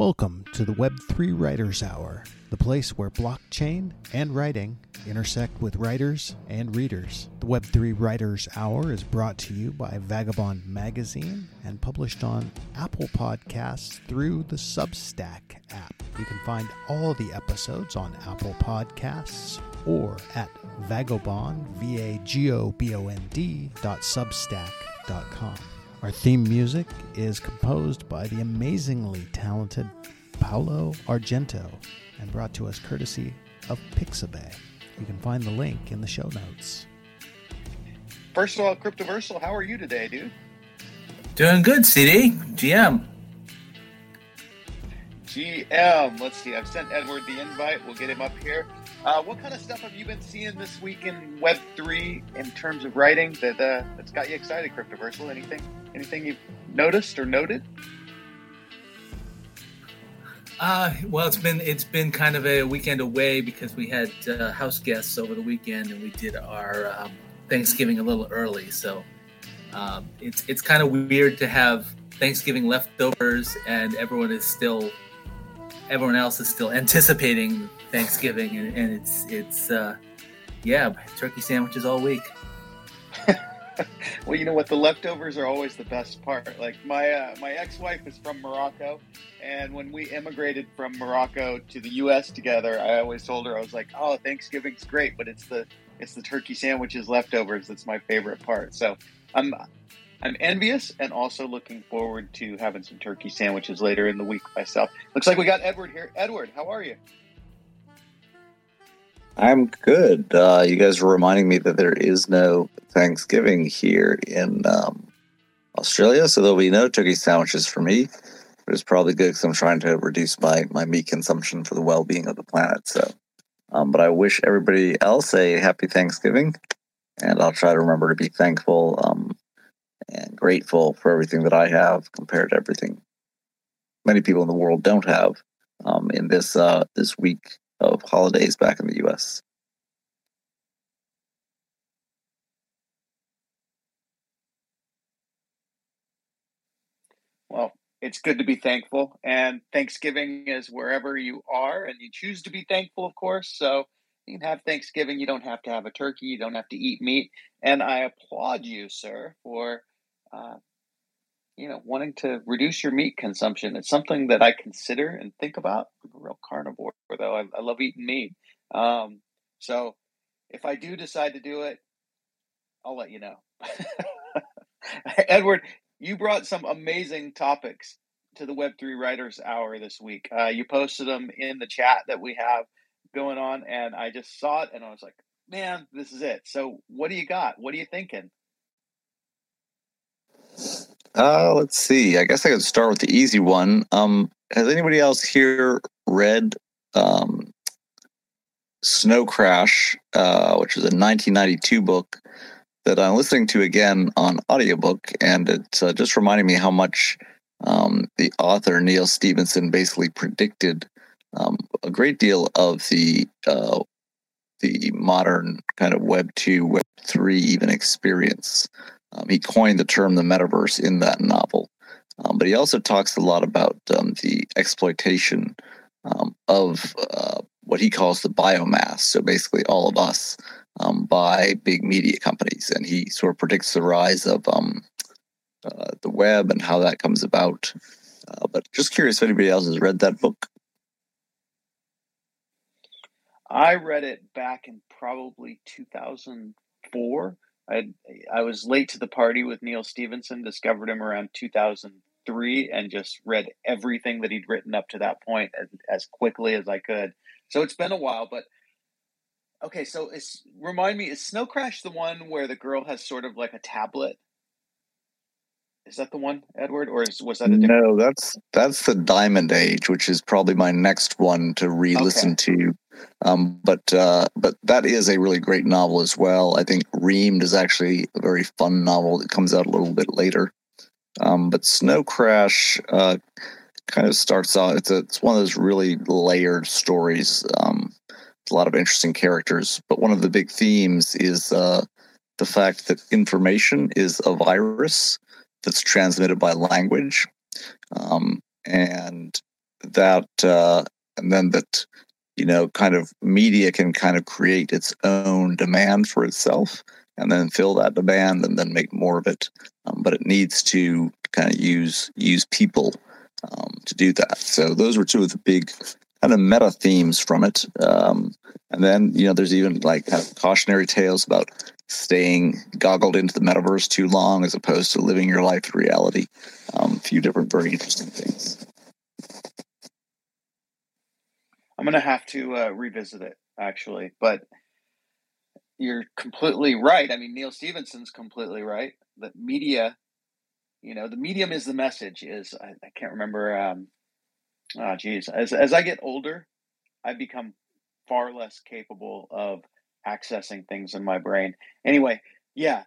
Welcome to the Web3 Writers Hour, the place where blockchain and writing intersect with writers and readers. The Web3 Writers Hour is brought to you by Vagobond Magazine and published on Apple Podcasts through the Substack app. You can find all the episodes on Apple Podcasts or at vagobond, V-A-G-O-B-O-N-D dot substack dot com. Our theme music is composed by the amazingly talented Paolo Argento and brought to us courtesy of Pixabay. You can find the link in the show notes. First of all, Cryptoversal, how are you today, dude? Doing good, CD. GM. GM. Let's see. I've sent Edward the invite. We'll get him up here. Uh, what kind of stuff have you been seeing this week in Web three in terms of writing that uh, that's got you excited, Cryptoversal? Anything? Anything you've noticed or noted? Uh, well, it's been it's been kind of a weekend away because we had uh, house guests over the weekend and we did our um, Thanksgiving a little early. So um, it's it's kind of weird to have Thanksgiving leftovers and everyone is still everyone else is still anticipating Thanksgiving and, and it's it's uh, yeah turkey sandwiches all week. well, you know what? The leftovers are always the best part. Like my uh, my ex wife is from Morocco, and when we immigrated from Morocco to the U.S. together, I always told her I was like, "Oh, Thanksgiving's great, but it's the it's the turkey sandwiches leftovers that's my favorite part." So I'm I'm envious and also looking forward to having some turkey sandwiches later in the week myself. Looks like we got Edward here. Edward, how are you? I'm good. Uh, you guys were reminding me that there is no Thanksgiving here in um, Australia, so there'll be no turkey sandwiches for me. But it's probably good because I'm trying to reduce my, my meat consumption for the well being of the planet. So, um, but I wish everybody else a happy Thanksgiving, and I'll try to remember to be thankful um, and grateful for everything that I have compared to everything many people in the world don't have um, in this uh, this week of holidays back in the U.S. Well, it's good to be thankful, and Thanksgiving is wherever you are, and you choose to be thankful, of course. So you can have Thanksgiving. You don't have to have a turkey. You don't have to eat meat. And I applaud you, sir, for uh, you know wanting to reduce your meat consumption. It's something that I consider and think about. I'm a real carnivore, though. I, I love eating meat. Um, so if I do decide to do it, I'll let you know. Edward, you brought some amazing topics to the Web3 Writers Hour this week. Uh, you posted them in the chat that we have going on, and I just saw it and I was like, man, this is it. So, what do you got? What are you thinking? Uh, let's see. I guess I could start with the easy one. Um, has anybody else here read um, Snow Crash, uh, which is a 1992 book that I'm listening to again on audiobook, and it's uh, just reminding me how much um, the author Neal Stephenson basically predicted um, a great deal of the uh, the modern kind of Web two, Web three even experience. Um, he coined the term the metaverse in that novel, um, but he also talks a lot about um, the exploitation um, of uh, what he calls the biomass. So basically, all of us um, by big media companies, and he sort of predicts the rise of um, uh, the web and how that comes about. Uh, but just curious if anybody else has read that book. I read it back in probably 2004. I I was late to the party with Neal Stephenson. Discovered him around 2003, and just read everything that he'd written up to that point as, as quickly as I could. So it's been a while, but okay. So is remind me, is Snow Crash the one where the girl has sort of like a tablet? Is that the one, Edward, or is, was that a different? No, that's that's the Diamond Age, which is probably my next one to re-listen Okay. to. Um, but uh, but that is a really great novel as well. I think Reamde is actually a very fun novel that comes out a little bit later. Um, but Snow Crash uh, kind of starts off. It's a, it's one of those really layered stories. Um, a lot of interesting characters, but one of the big themes is uh, the fact that information is a virus that's transmitted by language, um, and that uh, and then that you know kind of media can kind of create its own demand for itself and then fill that demand and then make more of it. Um, but it needs to kind of use use people um, to do that. So those were two of the big kind of meta themes from it. Um, and then you know there's even like kind of cautionary tales about staying goggled into the metaverse too long as opposed to living your life in reality um, a few different very interesting things I'm gonna have to uh, revisit it actually, but you're completely right. I mean, Neal Stephenson's completely right. The media, you know, the medium is the message. Is I, I can't remember. Um, oh, geez. As as I get older, I become far less capable of accessing things in my brain. Anyway, yeah,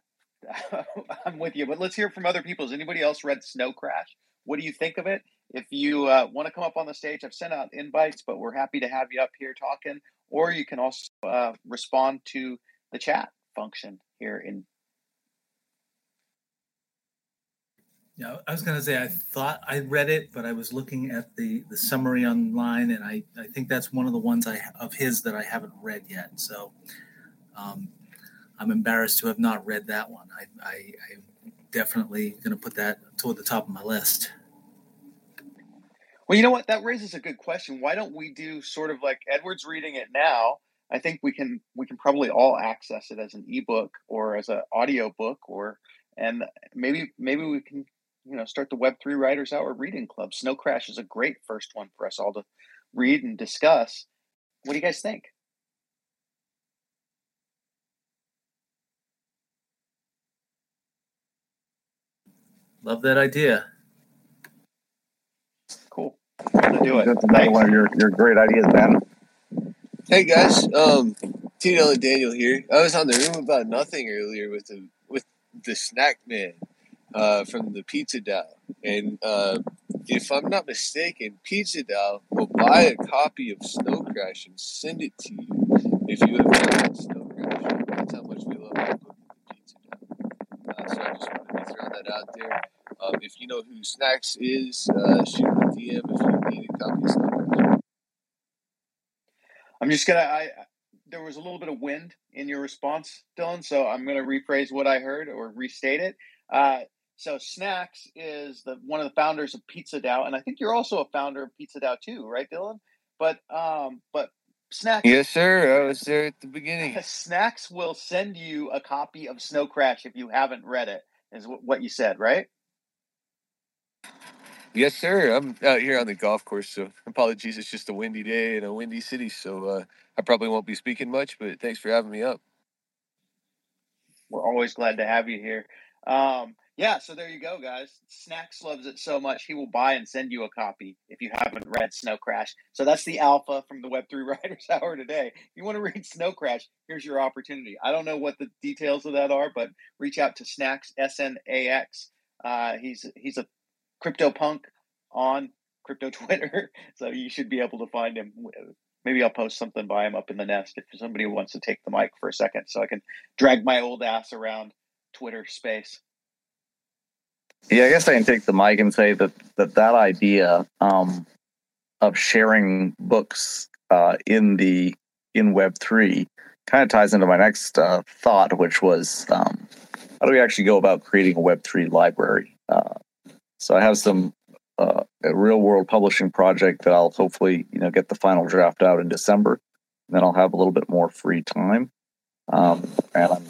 I'm with you. But let's hear from other people. Has anybody else read Snow Crash? What do you think of it? If you uh, want to come up on the stage, I've sent out invites, but we're happy to have you up here talking. Or you can also uh, respond to the chat function here in. Yeah, I was going to say I thought I read it, but I was looking at the the summary online, and I I think that's one of the ones I of his that I haven't read yet. So, um, I'm embarrassed to have not read that one. I I, I'm definitely going to put that toward the top of my list. Well, you know what? That raises a good question. Why don't we do sort of like Edward's reading it now? I think we can we can probably all access it as an ebook or as an audio book or and maybe maybe we can you know start the Web three Writers Hour reading club. Snow Crash is a great first one for us all to read and discuss. What do you guys think? Love that idea Cool. do it. That's another one of your, your great ideas, man. Hey guys, um, Tino and Daniel here. I was on the room about nothing earlier with the with the snack man uh, from the Pizza DAO, and uh, if I'm not mistaken, Pizza DAO will buy a copy of Snow Crash and send it to you if you have read Snow Crash. That's how much we love our book, the Pizza DAO. Uh, so I just wanted to throw that out there. Um, if you know who Snacks is, uh, shoot a DM if you need a copy of Snacks. I'm just gonna. I there was a little bit of wind in your response, Dylan. So I'm gonna rephrase what I heard or restate it. Uh, so Snacks is the one of the founders of Pizza DAO, and I think you're also a founder of Pizza DAO too, right, Dylan? But um, but Snacks. Yes, sir. I was there at the beginning. Snacks will send you a copy of Snow Crash if you haven't read it. Is what you said, right? Yes, sir. I'm out here on the golf course, so apologies. It's just a windy day in a windy city, so uh, I probably won't be speaking much. But thanks for having me up. We're always glad to have you here. Um, yeah, so there you go, guys. Snacks loves it so much he will buy and send you a copy if you haven't read Snow Crash. So that's the alpha from the Web Three Writers Hour today. If you want to read Snow Crash, here's your opportunity. I don't know what the details of that are, but reach out to Snacks S N A X. Uh, he's he's a crypto punk on crypto Twitter, so you should be able to find him. Maybe I'll post something by him up in the nest if somebody wants to take the mic for a second, so I can drag my old ass around Twitter space. Yeah, I guess I can take the mic and say that that that idea um, of sharing books uh, in the in Web three kind of ties into my next uh, thought, which was um, how do we actually go about creating a Web three library? Uh, so I have some uh, a real world publishing project that I'll hopefully you know get the final draft out in December. And then I'll have a little bit more free time, um, and I'm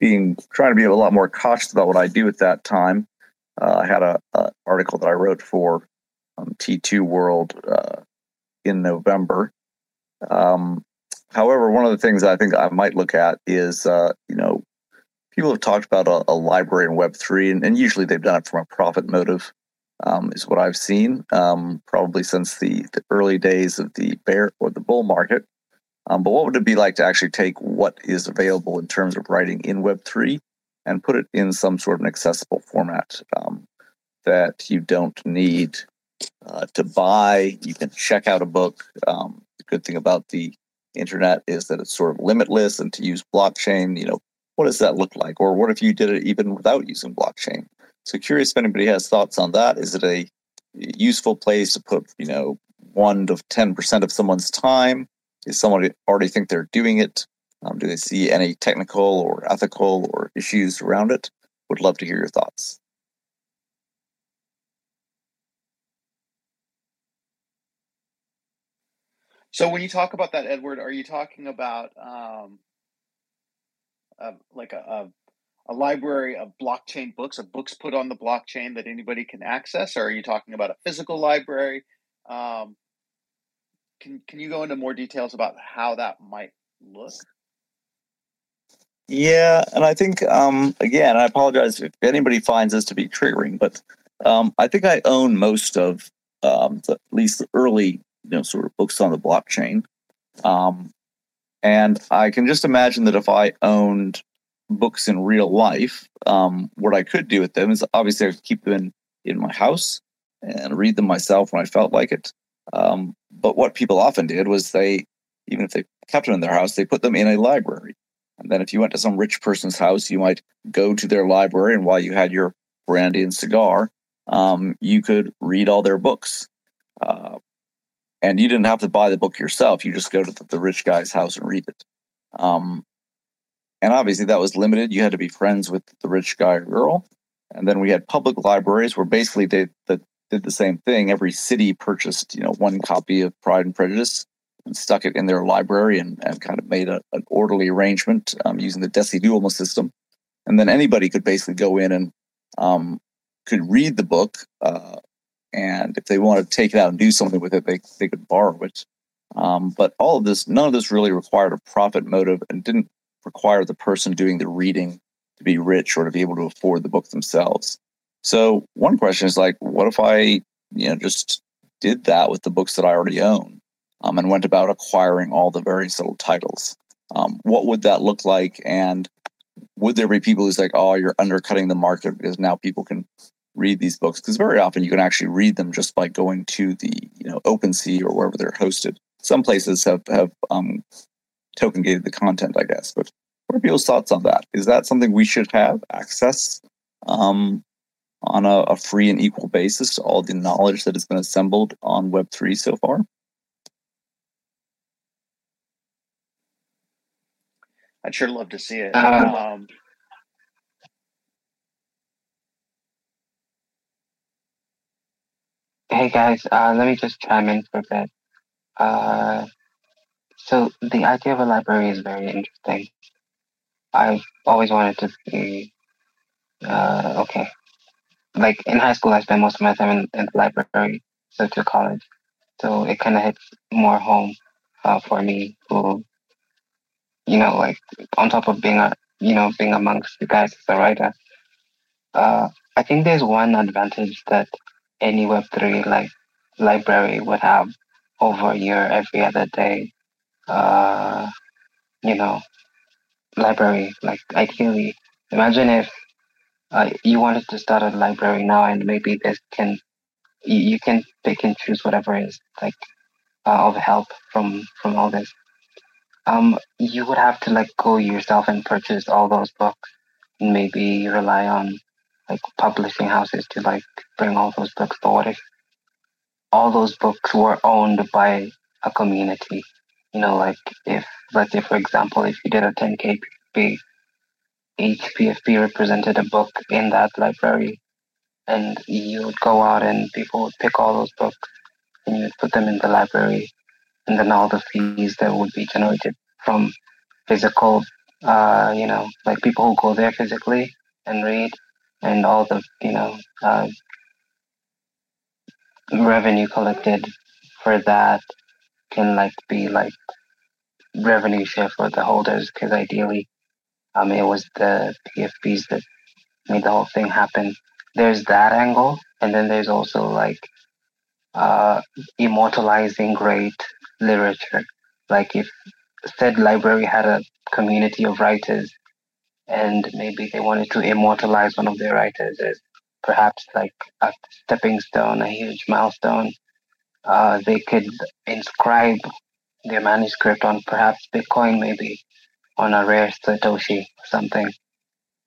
being trying to be a lot more cautious about what I do at that time. Uh, I had a, a, article that I wrote for um, T2 World uh, in November. Um, however, one of the things I think I might look at is uh, you know people have talked about a, a library in Web three, and, and, usually they've done it from a profit motive. Um, is what I've seen um, probably since the, the, early days of the bear or the bull market. Um, but what would it be like to actually take what is available in terms of writing in Web three and put it in some sort of an accessible format um, that you don't need uh, to buy? You can check out a book. Um, the good thing about the internet is that it's sort of limitless, and to use blockchain, you know, what does that look like? Or what if you did it even without using blockchain? So curious if anybody has thoughts on that. Is it a useful place to put, you know, one to ten percent of someone's time? Is someone already think they're doing it? Um, do they see any technical or ethical or issues around it? Would love to hear your thoughts. So when you talk about that, Edward, are you talking about um, uh, like a, a, a library of blockchain books, of books put on the blockchain that anybody can access, or are you talking about a physical library? Um, can can you go into more details about how that might look? Yeah, and I think um, again, I apologize if anybody finds this to be triggering, but um, I think I own most of um, the, at least the early you know sort of books on the blockchain. Um, and I can just imagine that if I owned books in real life, um, what I could do with them is obviously I could keep them in, in my house and read them myself when I felt like it. Um, but what people often did was they, even if they kept them in their house, they put them in a library. And then if you went to some rich person's house, you might go to their library, and while you had your brandy and cigar, um, you could read all their books. Uh, and you didn't have to buy the book yourself. You just go to the, the rich guy's house and read it. Um, and obviously, that was limited. You had to be friends with the rich guy or girl. And then we had public libraries where basically they, they did the same thing. Every city purchased, you know, one copy of Pride and Prejudice and stuck it in their library and, and kind of made a, an orderly arrangement um, using the Deciduum system. And then anybody could basically go in and um, could read the book uh, and if they wanted to take it out and do something with it, they they could borrow it. Um, but all of this, none of this really required a profit motive and didn't require the person doing the reading to be rich or to be able to afford the book themselves. So one question is like, what if I, you know, just did that with the books that I already own um, and went about acquiring all the various little titles? Um, what would that look like? And would there be people who's like, oh, you're undercutting the market because now people can read these books because very often you can actually read them just by going to the you know OpenSea or wherever they're hosted. Some places have have um, token gated the content, I guess. But what are people's thoughts on that? Is that something we should have access um, on a, a free and equal basis to all the knowledge that has been assembled on Web three so far? I'd sure love to see it. Uh, um, Hey guys, uh, let me just chime in for a bit. Uh, so the idea of a library is very interesting. I've always wanted to be, uh, okay. Like in high school, I spent most of my time in, in the library, so to college. So it kind of hits more home uh, for me, who, you know, like on top of being a, you know, being amongst the guys as a writer. Uh, I think there's one advantage that any Web3 like library would have over your every other day, uh, you know, library. Like ideally, imagine if uh, you wanted to start a library now, and maybe this can you, you can pick and choose whatever is like uh, of help from from all this. Um, you would have to like go yourself and purchase all those books, and maybe rely on like publishing houses to like bring all those books. But what if all those books were owned by a community? You know, like if let's say for example, if you did a 10k PFP, each PFP represented a book in that library, and you would go out and people would pick all those books and you would put them in the library, and then all the fees that would be generated from physical, uh, you know, like people who go there physically and read and all the you know uh, revenue collected for that can like be like revenue share for the holders because ideally um it was the PFPs that made the whole thing happen. There's that angle, and then there's also like uh, immortalizing great literature. Like if said library had a community of writers and maybe they wanted to immortalize one of their writers as perhaps like a stepping stone, a huge milestone. Uh, they could inscribe their manuscript on perhaps Bitcoin, maybe on a rare Satoshi or something.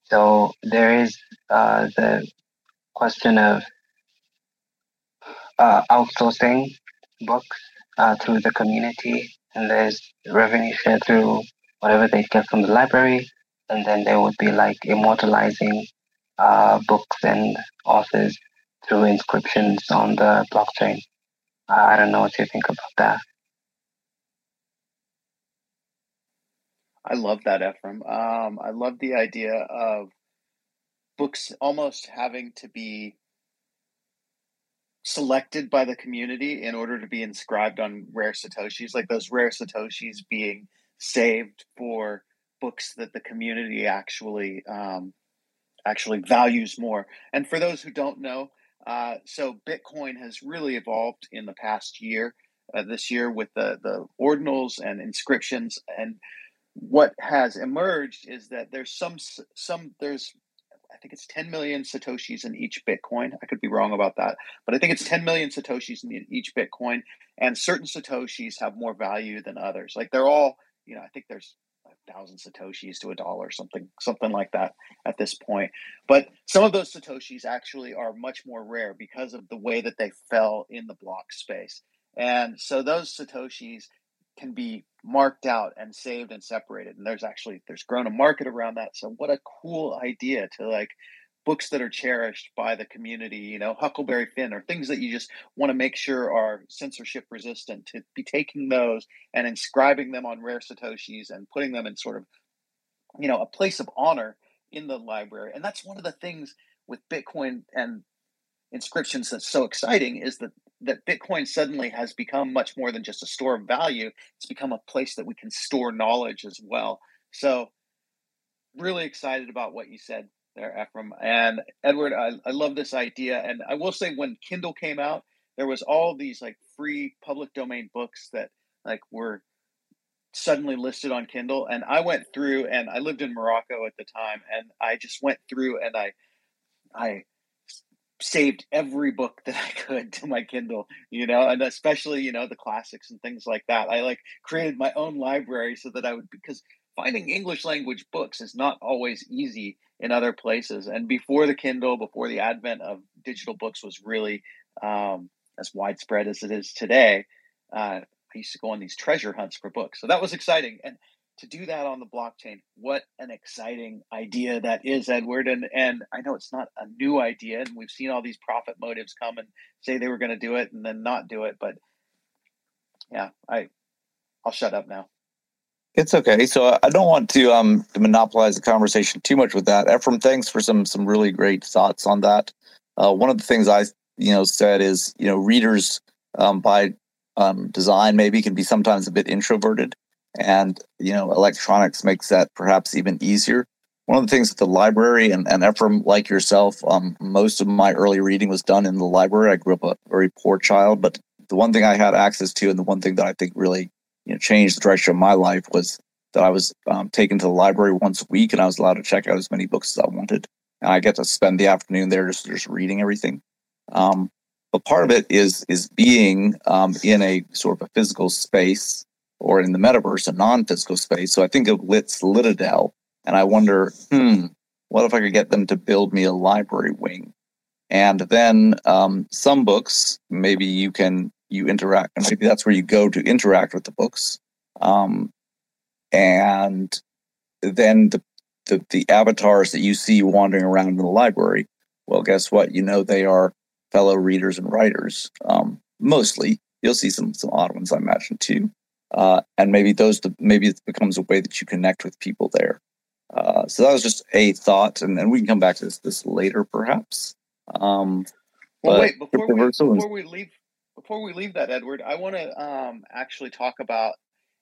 So there is uh, the question of uh, outsourcing books uh, through the community, and there's revenue share through whatever they get from the library, and then there would be like immortalizing uh, books and authors through inscriptions on the blockchain. Uh, I don't know what you think about that. I love that, Ephraim. Um, I love the idea of books almost having to be selected by the community in order to be inscribed on rare satoshis like those rare satoshis being saved for books that the community actually um, actually values more. And for those who don't know uh, so bitcoin has really evolved in the past year uh, this year with the the ordinals and inscriptions. And what has emerged is that there's some some there's I think it's 10 million satoshis in each Bitcoin. I could be wrong about that, but I think it's 10 million satoshis in each Bitcoin, and certain satoshis have more value than others. Like they're all, you know, I think there's a thousand satoshis to a dollar, something, something like that at this point. But some of those satoshis actually are much more rare because of the way that they fell in the block space, and so those satoshis can be marked out and saved and separated and there's actually there's grown a market around that. So what a cool idea to like books that are cherished by the community you know huckleberry finn or things that you just want to make sure are censorship resistant to be taking those and inscribing them on rare satoshis and putting them in sort of you know a place of honor in the library. And that's one of the things with bitcoin and inscriptions that's so exciting is that that Bitcoin suddenly has become much more than just a store of value. It's become a place that we can store knowledge as well. So, really excited about what you said there, Ephraim. And Edward, I, I love this idea. And I will say, when Kindle came out, there was all these like free public domain books that like were suddenly listed on Kindle. And I went through, and I lived in Morocco at the time, and I just went through and I, I saved every book that I could to my Kindle, you know, and especially, you know, the classics and things like that. I like created my own library so that I would, because finding English language books is not always easy in other places. And before the Kindle, before the advent of digital books was really um, as widespread as it is today, uh, I used to go on these treasure hunts for books. So that was exciting. And to do that on the blockchain. What an exciting idea that is edward. And and i know it's not a new idea and we've seen all these profit motives come and say they were going to do it and then not do it but yeah i i'll shut up now. It's okay. So i don't want to um to monopolize the conversation too much with that. Ephraim thanks for some some really great thoughts on that. Uh, one of the things i you know said is you know readers um, by um, design maybe can be sometimes a bit introverted and you know electronics makes that perhaps even easier. One of the things at the library and, and ephraim like yourself um, most of my early reading was done in the library. I grew up a very poor child but the one thing i had access to and the one thing that i think really you know changed the direction of my life was that i was um, taken to the library once a week and i was allowed to check out as many books as i wanted. And i get to spend the afternoon there just, just reading everything. Um, but part of it is is being um, in a sort of a physical space or in the metaverse, a non-physical space. So I think of Lit's Litadel, and I wonder, hmm, what if I could get them to build me a library wing? And then um, some books, maybe you can you interact, and maybe that's where you go to interact with the books. Um, and then the, the the avatars that you see wandering around in the library, well, guess what? You know they are fellow readers and writers. Um, mostly, you'll see some some odd ones, I imagine too uh, and maybe those maybe it becomes a way that you connect with people there. Uh, so that was just a thought, and, and we can come back to this, this later, perhaps. Um, well, wait before we, before we leave before we leave that, Edward, I want to um, actually talk about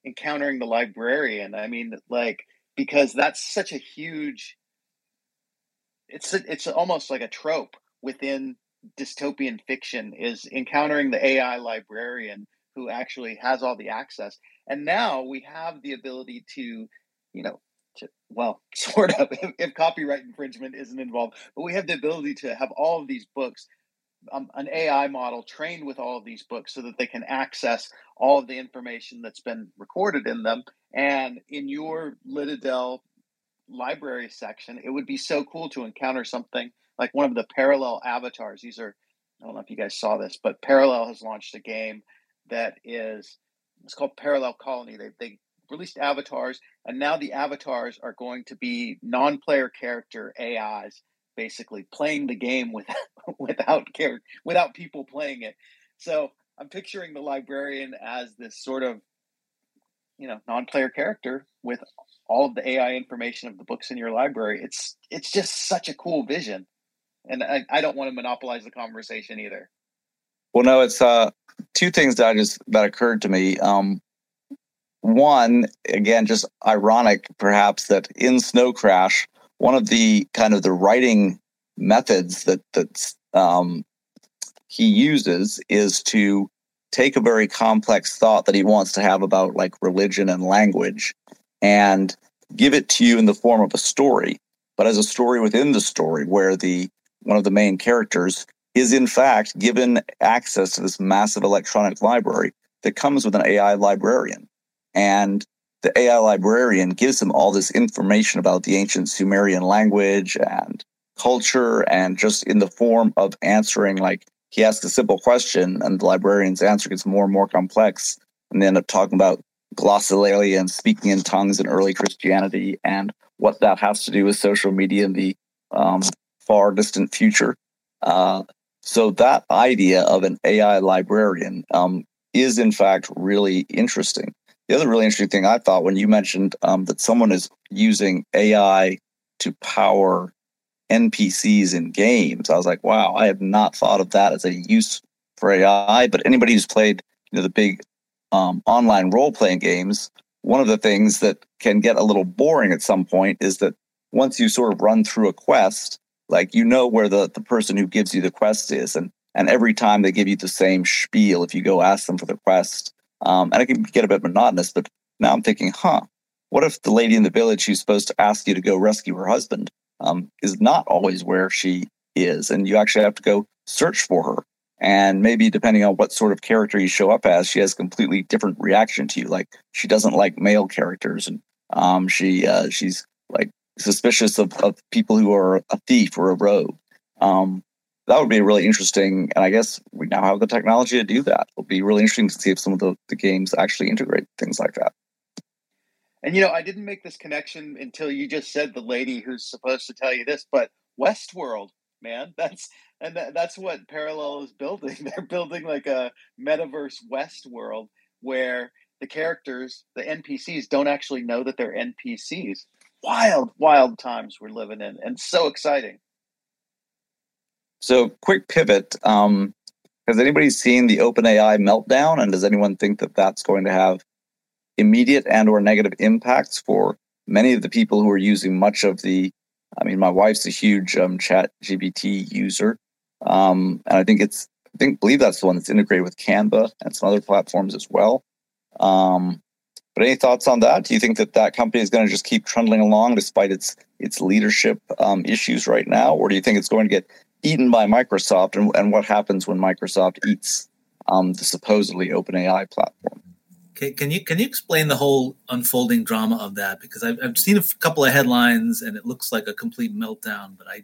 encountering the librarian. I mean, like because that's such a huge. It's a, it's almost like a trope within dystopian fiction is encountering the AI librarian who actually has all the access. And now we have the ability to, you know, to, well, sort of, if, if, copyright infringement isn't involved, but we have the ability to have all of these books, um, an AI model trained with all of these books so that they can access all of the information that's been recorded in them. And in your Litadel library section, it would be so cool to encounter something like one of the parallel avatars. These are, I don't know if you guys saw this, but Parallel has launched a game that is it's called Parallel Colony. They they released avatars, and now the avatars are going to be non-player character AIs, basically playing the game without without care without people playing it. So I'm picturing the librarian as this sort of you know non-player character with all of the AI information of the books in your library. It's it's just such a cool vision, and I, I don't want to monopolize the conversation either. Well, no, it's uh, two things that I just that occurred to me. Um, one, again, just ironic, perhaps, that in Snow Crash, one of the kind of the writing methods that that um, he uses is to take a very complex thought that he wants to have about like religion and language and give it to you in the form of a story but as a story within the story where the one of the main characters is in fact given access to this massive electronic library that comes with an AI librarian. And the AI librarian gives him all this information about the ancient Sumerian language and culture and just in the form of answering like he asks a simple question and the librarian's answer gets more and more complex. And they end up talking about glossolalia and speaking in tongues in early christianity and what that has to do with social media in the um, far distant future. Uh, so that idea of an ai librarian um, is in fact really interesting the other really interesting thing i thought when you mentioned um, that someone is using ai to power NPCs in games. I was like, wow, I have not thought of that as a use for AI. But anybody who's played, you know, the big um, online role playing games, one of the things that can get a little boring at some point is that once you sort of run through a quest, like you know where the, the person who gives you the quest is, and and every time they give you the same spiel, if you go ask them for the quest, um, and it can get a bit monotonous. But now I'm thinking, huh, what if the lady in the village who's supposed to ask you to go rescue her husband um, is not always where she is. And you actually have to go search for her. And maybe depending on what sort of character you show up as, she has completely different reaction to you. Like she doesn't like male characters, and um, she uh, she's like suspicious of, of people who are a thief or a rogue. Um, that would be really interesting. And I guess we now have the technology to do that. It'll be really interesting to see if some of the, the games actually integrate things like that. And you know, I didn't make this connection until you just said the lady who's supposed to tell you this, but Westworld, man, that's and that, that's what Parallel is building. They're building like a metaverse Westworld where the characters, the NPCs, don't actually know that they're NPCs. Wild, wild times we're living in, and so exciting. So, quick pivot. Um, has anybody seen the OpenAI meltdown, and does anyone think that that's going to have immediate and or negative impacts for many of the people who are using much of the i mean my wife's a huge um, chat gpt user um, and i think it's i think believe that's the one that's integrated with canva and some other platforms as well um, but any thoughts on that do you think that that company is going to just keep trundling along despite its its leadership um, issues right now or do you think it's going to get eaten by microsoft and, and what happens when microsoft eats um, the supposedly open ai platform can, can, you can you explain the whole unfolding drama of that? Because I've, I've seen a couple of headlines and it looks like a complete meltdown. But I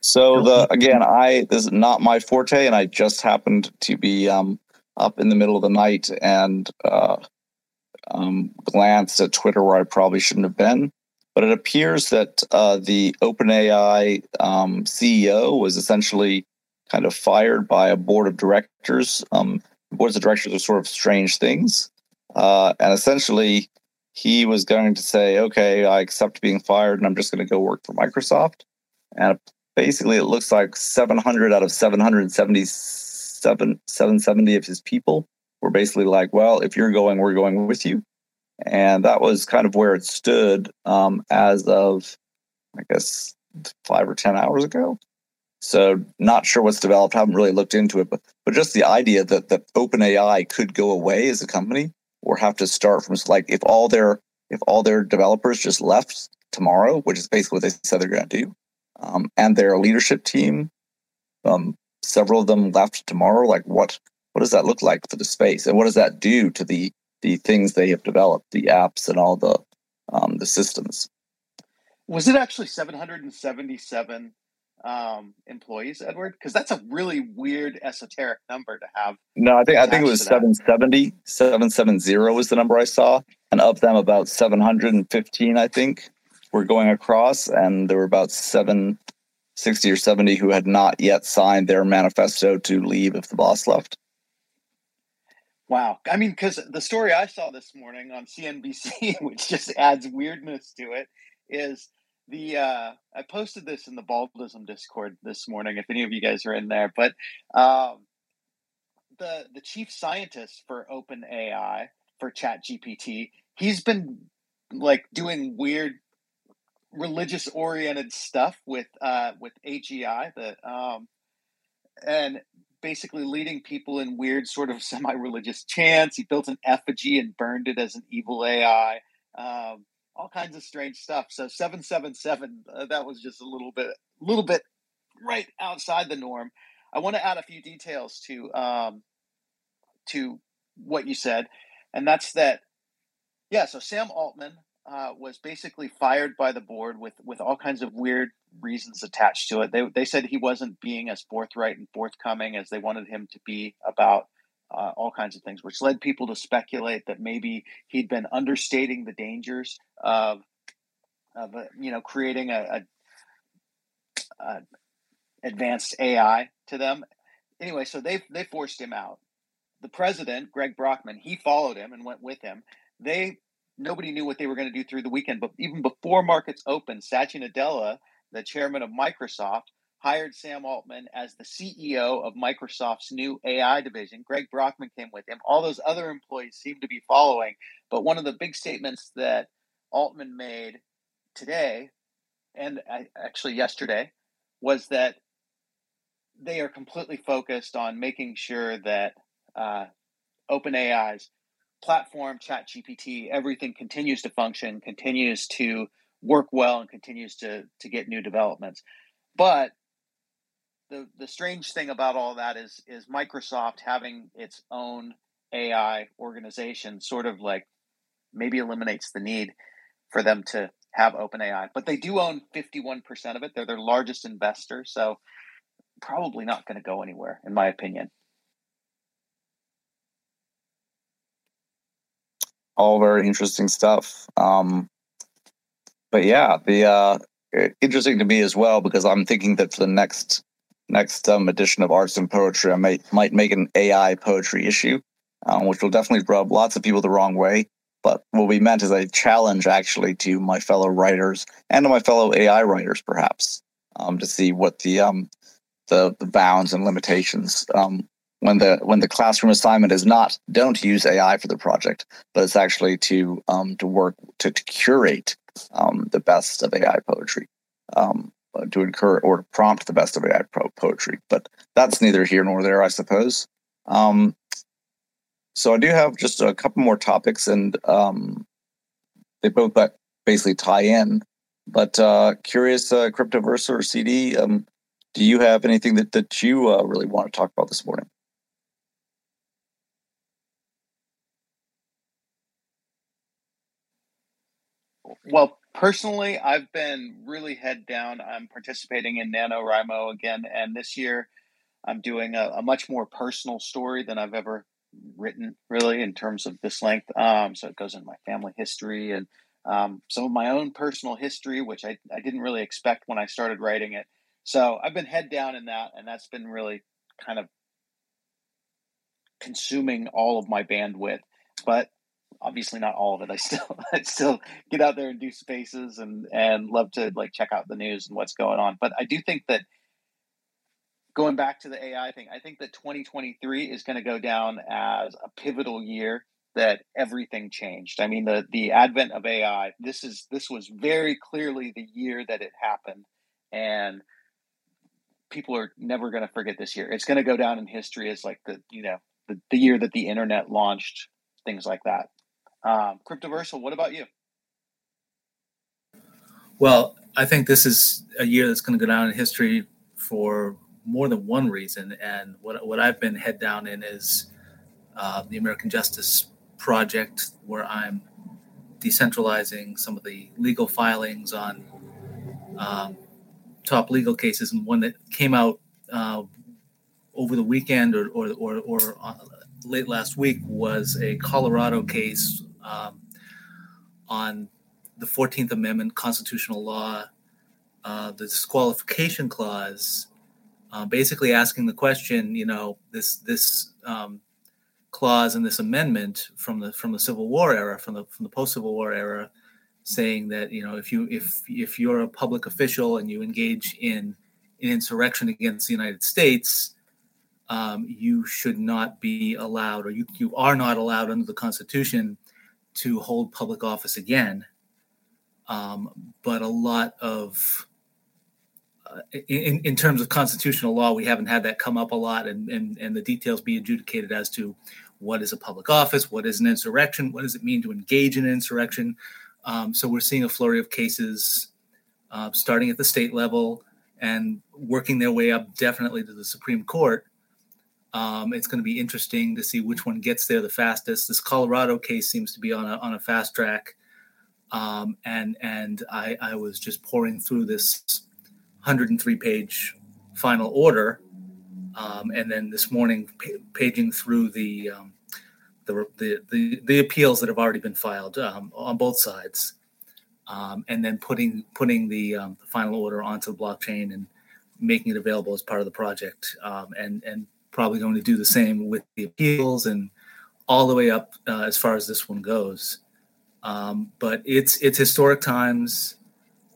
so the again, I this is not my forte, and I just happened to be um, up in the middle of the night and uh, um, glanced at Twitter where I probably shouldn't have been. But it appears that uh, the OpenAI um, CEO was essentially kind of fired by a board of directors. Um, boards of directors are sort of strange things. Uh, and essentially, he was going to say, okay, I accept being fired and I'm just going to go work for Microsoft. And basically, it looks like 700 out of 777, 770 of his people were basically like, well, if you're going, we're going with you. And that was kind of where it stood um, as of, I guess, five or 10 hours ago. So not sure what's developed, haven't really looked into it, but but just the idea that that OpenAI could go away as a company or have to start from like if all their if all their developers just left tomorrow, which is basically what they said they're going to do, um, and their leadership team, um, several of them left tomorrow. Like what what does that look like for the space, and what does that do to the the things they have developed, the apps and all the um, the systems? Was it actually 777 um, employees, Edward? Because that's a really weird esoteric number to have. No, I think I think it was 770. 770 was the number I saw. And of them about 715, I think, were going across, and there were about 760 or 70 who had not yet signed their manifesto to leave if the boss left. Wow. I mean, because the story I saw this morning on CNBC, which just adds weirdness to it, is the uh, I posted this in the Baldism Discord this morning. If any of you guys are in there, but um, the the chief scientist for OpenAI for ChatGPT, he's been like doing weird religious oriented stuff with uh, with AGI that um, and basically leading people in weird sort of semi religious chants. He built an effigy and burned it as an evil AI. Um, all kinds of strange stuff. So 777, uh, that was just a little bit, a little bit right outside the norm. I want to add a few details to um, to what you said, and that's that. Yeah, so Sam Altman uh, was basically fired by the board with with all kinds of weird reasons attached to it. They they said he wasn't being as forthright and forthcoming as they wanted him to be about uh, all kinds of things, which led people to speculate that maybe he'd been understating the dangers of, of uh, you know, creating a, a, a, advanced AI to them. Anyway, so they they forced him out. The president, Greg Brockman, he followed him and went with him. They nobody knew what they were going to do through the weekend, but even before markets opened, Satya Nadella, the chairman of Microsoft, hired Sam Altman as the CEO of Microsoft's new AI division. Greg Brockman came with him. All those other employees seem to be following. But one of the big statements that Altman made today, and actually yesterday, was that they are completely focused on making sure that uh, OpenAI's platform, ChatGPT, everything continues to function, continues to work well, and continues to to get new developments. But the the strange thing about all that is is Microsoft having its own AI organization sort of like maybe eliminates the need for them to have OpenAI. But they do own 51% of it. They're their largest investor, so probably not going to go anywhere in my opinion. All very interesting stuff. Um, but yeah, the uh, interesting to me as well because I'm thinking that for the next next um, edition of Arts and Poetry, I might might make an AI poetry issue, um, which will definitely rub lots of people the wrong way. But what we meant as a challenge actually to my fellow writers and to my fellow AI writers, perhaps, um, to see what the um, the, the bounds and limitations um, when the when the classroom assignment is not don't use AI for the project, but it's actually to um, to work to, to curate um, the best of AI poetry. Um, uh, to encourage or prompt the best of AI poetry. But that's neither here nor there, I suppose. Um, so I do have just a couple more topics, and um, they both basically tie in. But uh, curious, uh, Cryptoverse or CD, um, do you have anything that that you uh, really want to talk about this morning? Well, personally, I've been really head down. I'm participating in NaNoWriMo again, and this year I'm doing a, a, much more personal story than I've ever written, really, in terms of this length. Um, so it goes into my family history and um, some of my own personal history, which I, I didn't really expect when I started writing it. So I've been head down in that, and that's been really kind of consuming all of my bandwidth. But obviously not all of it. I still I still get out there and do spaces and and love to like check out the news and what's going on. But I do think that going back to the AI thing, I think that 2023 is going to go down as a pivotal year that everything changed. I mean the the advent of AI, this is this was very clearly the year that it happened and people are never going to forget this year. It's going to go down in history as like the, you know, the, the year that the internet launched, things like that. Um, Cryptoversal, what about you? Well, I think this is a year that's going to go down in history for more than one reason. And what, what I've been head down in is uh, the American Justice Project, where I'm decentralizing some of the legal filings on um, top legal cases, and one that came out uh, over the weekend or or or, or uh, late last week was a Colorado case um, on the Fourteenth Amendment constitutional law, uh, the disqualification clause, uh, basically asking the question, you know, this this um, clause in this amendment from the from the Civil War era, from the from the post Civil War era, saying that you know if you if if you're a public official and you engage in an insurrection against the United States, um, you should not be allowed, or you you are not allowed under the Constitution to hold public office again. Um, but a lot of uh, in, in terms of constitutional law, we haven't had that come up a lot and, and, and the details be adjudicated as to what is a public office, what is an insurrection, what does it mean to engage in an insurrection. Um, so we're seeing a flurry of cases uh, starting at the state level and working their way up definitely to the Supreme Court. Um, it's going to be interesting to see which one gets there the fastest. This Colorado case seems to be on a, on a fast track. Um, and and I, I was just pouring through this 103 page final order. Um, and then this morning, paging through the, um, the, the, the, the, appeals that have already been filed um, on both sides. Um, and then putting putting the, the, final order onto the blockchain and making it available as part of the project, and and probably going to do the same with the appeals and all the way up uh, as far as this one goes. but it's it's historic times.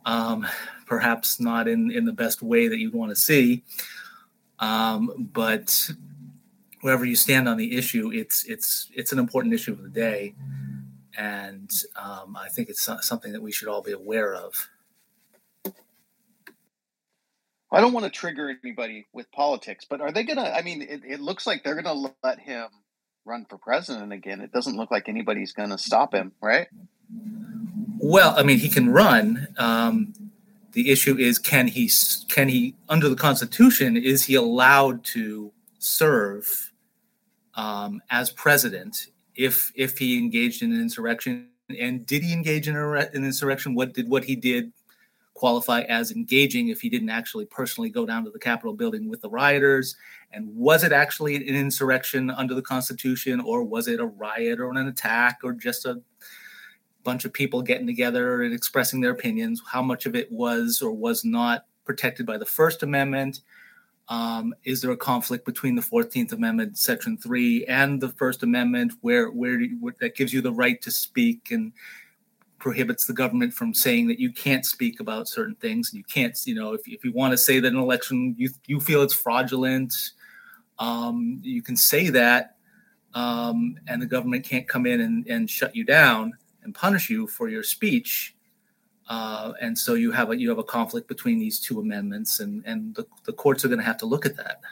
Um, perhaps not in in the best way that you'd want to see. Um, but wherever you stand on the issue, it's it's it's an important issue of the day, and um, I think it's something that we should all be aware of. I don't want to trigger anybody with politics, but are they going to? I mean, it, it looks like they're going to let him run for president again. It doesn't look like anybody's going to stop him, right? Well, I mean, he can run. Um, the issue is can he can he under the Constitution is he allowed to serve um, as president if if he engaged in an insurrection and did he engage in an insurrection? What did what he did qualify as engaging if he didn't actually personally go down to the Capitol building with the rioters? And was it actually an insurrection under the Constitution, or was it a riot or an attack or just a bunch of people getting together and expressing their opinions, how much of it was or was not protected by the First Amendment. Um, is there a conflict between the Fourteenth Amendment, Section Three, and the First Amendment, where where, you, where, that gives you the right to speak and prohibits the government from saying that you can't speak about certain things? and You can't, you know, if, if you want to say that an election you you feel it's fraudulent, um, you can say that, um, and the government can't come in and, and shut you down and punish you for your speech. Uh, and so you have a you have a conflict between these two amendments, and and the, the courts are going to have to look at that.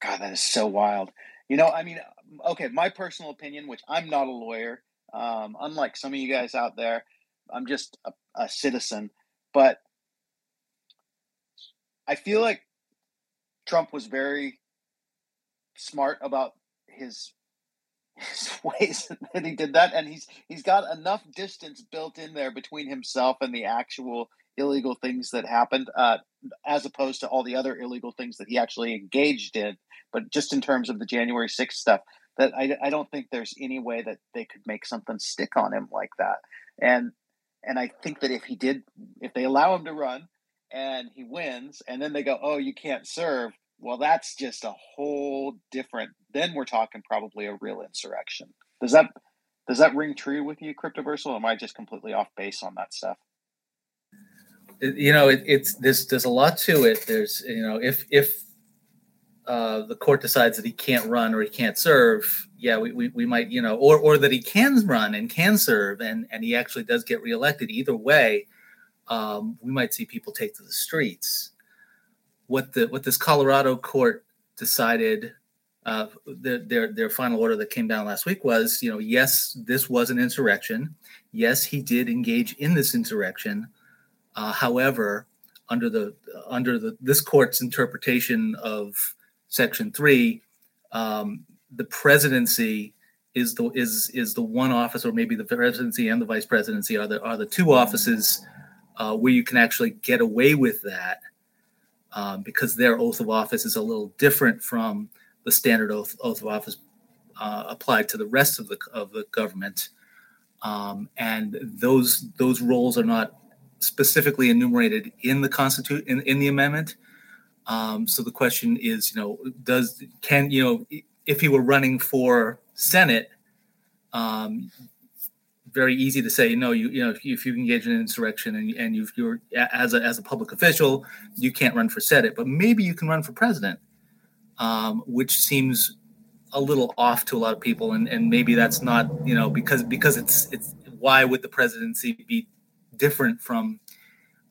God, that is so wild. You know, I mean, okay, my personal opinion, which I'm not a lawyer, um, unlike some of you guys out there, I'm just a, a citizen, but I feel like Trump was very smart about his his ways that he did that, and he's he's got enough distance built in there between himself and the actual illegal things that happened, uh, as opposed to all the other illegal things that he actually engaged in. But just in terms of the January 6th stuff, that I, I don't think there's any way that they could make something stick on him like that. And and I think that if he did, if they allow him to run and he wins, and then they go, oh, you can't serve, well, that's just a whole different. Then we're talking probably a real insurrection. Does that does that ring true with you, Cryptoversal? am I just completely off base on that stuff? You know, it, it's there's there's a lot to it. There's you know, if if uh, the court decides that he can't run or he can't serve, yeah, we, we, we might, you know, or or that he can run and can serve and and he actually does get reelected. Either way, um, we might see people take to the streets what the what this Colorado court decided uh, their, their their final order that came down last week was, you know, yes, this was an insurrection. Yes, he did engage in this insurrection. Uh, however, under the under the this court's interpretation of Section Three, um, the presidency is the is is the one office, or maybe the presidency and the vice presidency are the are the two offices uh, where you can actually get away with that um, because their oath of office is a little different from the standard oath, oath of office uh, applied to the rest of the of the government, um, and those those roles are not specifically enumerated in the constitute in, in the amendment. Um, so the question is, you know, does can you know if he were running for Senate, um, very easy to say no. You you know if you, if you engage in an insurrection and and you you're as a as a public official, you can't run for Senate, but maybe you can run for president, um, which seems a little off to a lot of people, and and maybe that's not you know because because it's it's why would the presidency be different from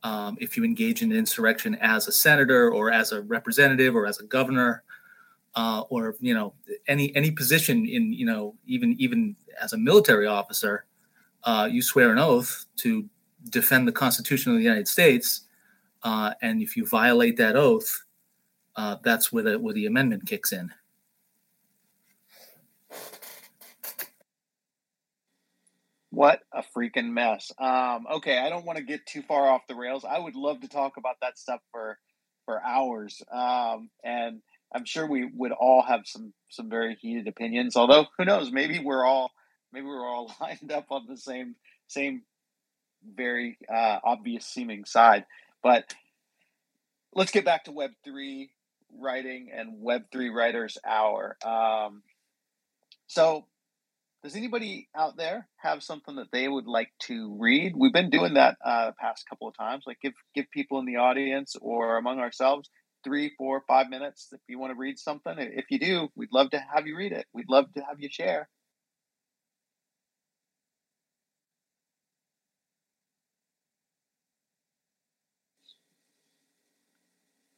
um, if you engage in an insurrection as a senator or as a representative or as a governor uh, or you know any any position in you know even even as a military officer uh, you swear an oath to defend the Constitution of the United States, uh, and if you violate that oath, uh, that's where the where the amendment kicks in. What a freaking mess. Um, okay, I don't want to get too far off the rails. I would love to talk about that stuff for for hours, um, and I'm sure we would all have some some very heated opinions. Although, who knows? Maybe we're all maybe we're all lined up on the same same very uh, obvious seeming side. But let's get back to Web three writing and Web three writers hour. Um, so, does anybody out there have something that they would like to read? We've been doing that uh, the past couple of times. Like give give people in the audience or among ourselves three, four, five minutes if you want to read something. If you do, we'd love to have you read it. We'd love to have you share.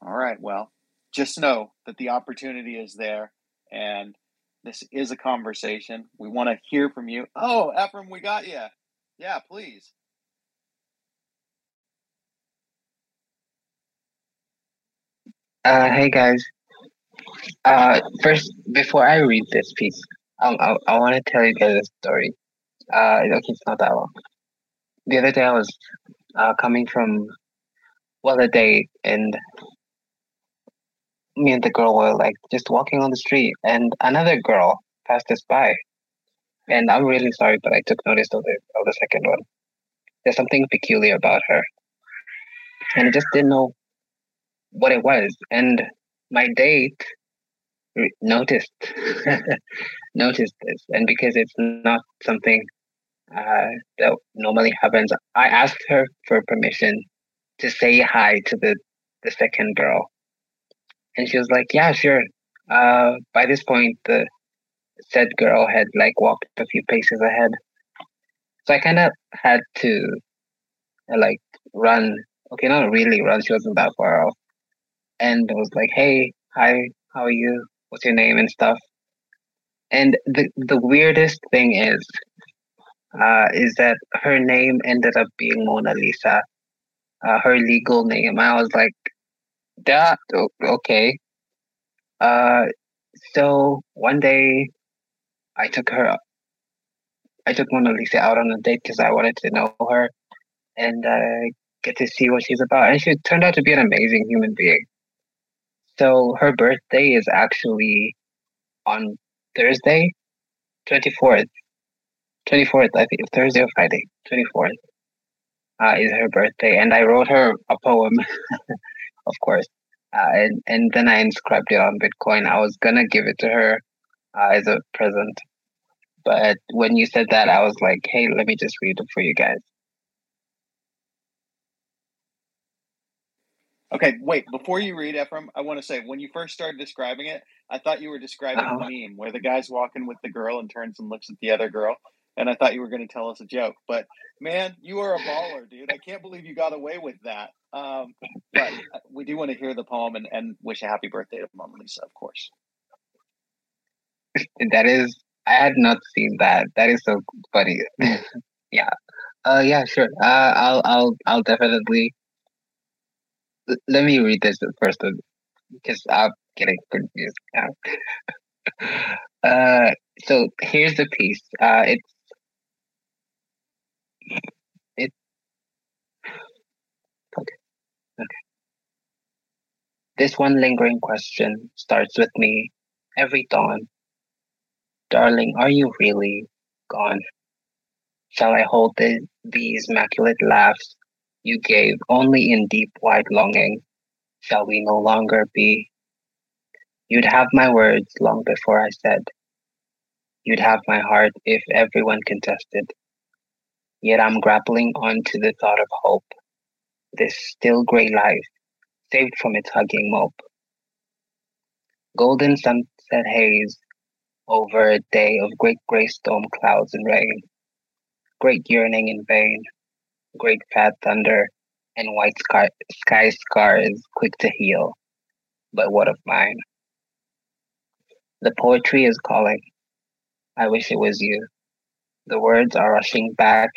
All right. Well, just know that the opportunity is there and this is a conversation. We want to hear from you. Oh, Ephraim, we got you. Yeah, please. Uh, hey guys. Uh, first, before I read this piece, um, I, I want to tell you guys a story. Uh, okay, it's not that long. The other day I was uh, coming from, well, a date, and me and the girl were like just walking on the street, and another girl passed us by. And I'm really sorry, but I took notice of the of the second one. There's something peculiar about her, and I just didn't know what it was. And my date noticed noticed this, and because it's not something uh, that normally happens, I asked her for permission to say hi to the the second girl and she was like, yeah, sure. Uh, by this point, the said girl had like walked a few paces ahead. So I kind of had to uh, like run. Okay, not really run. She wasn't that far off. And I was like, hey, hi, how are you? What's your name and stuff? And the the weirdest thing is, uh, is that her name ended up being Mona Lisa, uh, her legal name. I was like, that okay. Uh, so one day, I took her. I took Mona Lisa out on a date because I wanted to know her and uh, get to see what she's about. And she turned out to be an amazing human being. So her birthday is actually on Thursday, twenty fourth. Twenty fourth, I think Thursday or Friday. Twenty fourth uh, is her birthday, and I wrote her a poem of course. Uh, and and then I inscribed it on Bitcoin. I was gonna give it to her uh, as a present, but when you said that, I was like, "Hey, let me just read it for you guys." Okay, wait. Before you read, Ephraim, I want to say when you first started describing it, I thought you were describing uh-huh. the meme where the guy's walking with the girl and turns and looks at the other girl, and I thought you were going to tell us a joke. But man, you are a baller, dude. I can't believe you got away with that. Um, but we do want to hear the poem and, and wish a happy birthday to Mona Lisa, of course. That is, I had not seen that. That is so funny. yeah. Uh, yeah, sure. Uh, I'll, I'll, I'll definitely. Let me read this first, because I'm getting confused now. uh, so here's the piece. Uh, it's Okay. This one lingering question starts with me every dawn. Darling, are you really gone? Shall I hold the, these immaculate laughs you gave only in deep, wide longing? Shall we no longer be? You'd have my words long before I said. You'd have my heart if everyone contested. Yet I'm grappling on to the thought of hope, this still gray life, saved from its hugging mope. Golden sunset haze over a day of great gray storm clouds and rain, great yearning in vain, great fat thunder, and white sky, sky scars quick to heal. But what of mine? The poetry is calling. I wish it was you. The words are rushing back,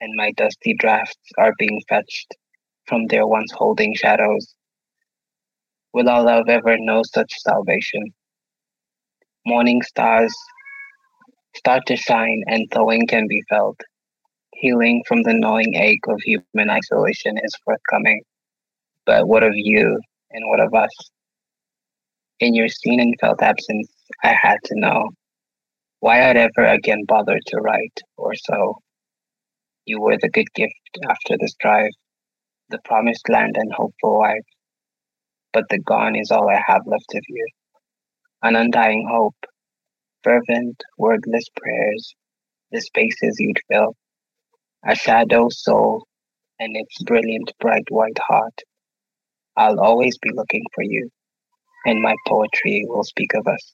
and my dusty drafts are being fetched from their once holding shadows. Will our love ever know such salvation? Morning stars start to shine, and thawing can be felt. Healing from the gnawing ache of human isolation is forthcoming. But what of you and what of us? In your seen and felt absence, I had to know why I'd ever again bother to write or so. You were the good gift after this drive, the promised land and hopeful wife. But the gone is all I have left of you. An undying hope, fervent, wordless prayers, the spaces you'd fill a shadow soul and its brilliant bright white heart. I'll always be looking for you, and my poetry will speak of us.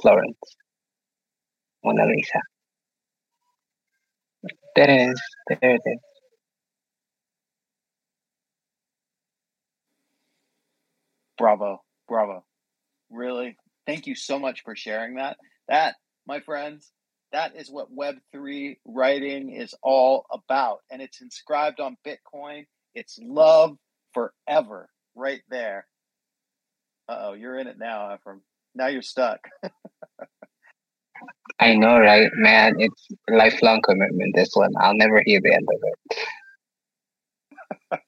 Florence. Mona Lisa. There it is. There it is. Bravo. Bravo. Really? Thank you so much for sharing that. That, my friends, that is what Web3 writing is all about. And it's inscribed on Bitcoin. It's love forever right there. Uh oh, you're in it now, Ephraim. Now you're stuck. I know, right, man? It's a lifelong commitment, this one. I'll never hear the end of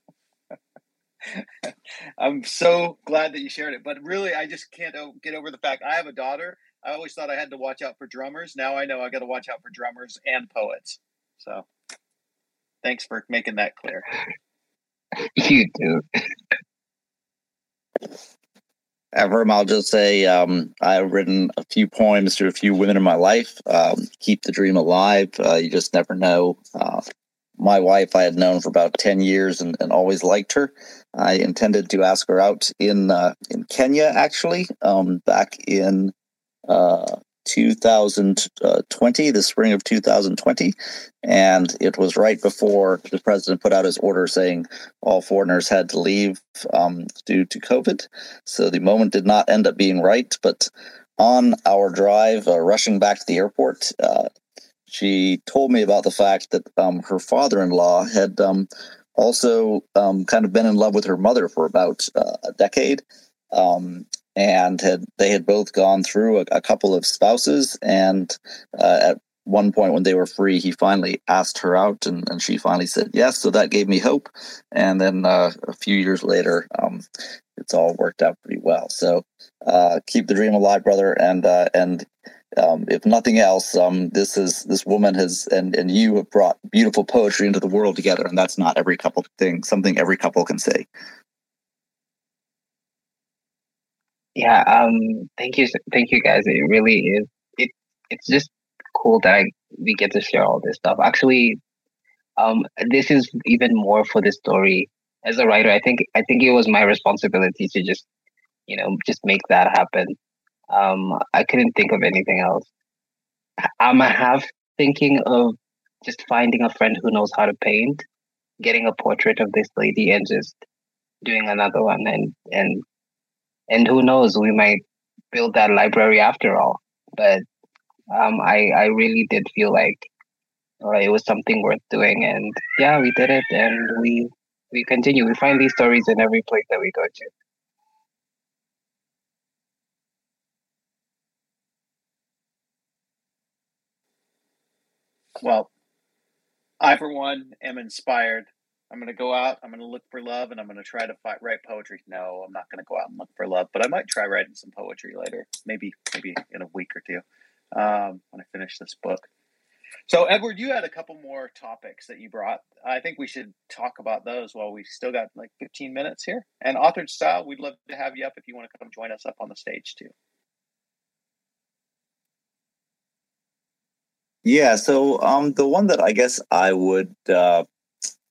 it. I'm so glad that you shared it. But really, I just can't get over the fact I have a daughter I always thought I had to watch out for drummers. Now I know I got to watch out for drummers and poets. So thanks for making that clear. You do. Ever, I'll just say um, I've written a few poems to a few women in my life. Um, keep the dream alive. Uh, you just never know. Uh, my wife I had known for about 10 years and, and always liked her. I intended to ask her out in uh, in Kenya, actually, um, back in uh, 2020, the spring of 2020. And it was right before the president put out his order saying all foreigners had to leave um, due to COVID. So the moment did not end up being right. But on our drive, uh, rushing back to the airport, uh, she told me about the fact that um, her father in law had um, also um, kind of been in love with her mother for about uh, a decade. Um, and had they had both gone through a, a couple of spouses and uh, at one point when they were free he finally asked her out and, and she finally said yes so that gave me hope. And then uh, a few years later um, it's all worked out pretty well. So uh, keep the dream alive brother and uh, and um, if nothing else um, this is this woman has and and you have brought beautiful poetry into the world together and that's not every couple thing something every couple can say Yeah, um, thank you, thank you guys. It really is. It it's just cool that I, we get to share all this stuff. Actually, um, this is even more for the story. As a writer, I think I think it was my responsibility to just, you know, just make that happen. Um, I couldn't think of anything else. I'm half thinking of just finding a friend who knows how to paint, getting a portrait of this lady, and just doing another one and and and who knows, we might build that library after all. But um, I I really did feel like uh, it was something worth doing, and yeah, we did it, and we we continue. We find these stories in every place that we go to. Well, I for one am inspired. I'm going to go out. I'm going to look for love, and I'm going to try to write poetry. No, I'm not going to go out and look for love, but I might try writing some poetry later. Maybe, maybe in a week or two um, when I finish this book. So, Edward, you had a couple more topics that you brought. I think we should talk about those while we still got like 15 minutes here. And authored style, we'd love to have you up if you want to come join us up on the stage too. Yeah, so um, the one that I guess I would uh,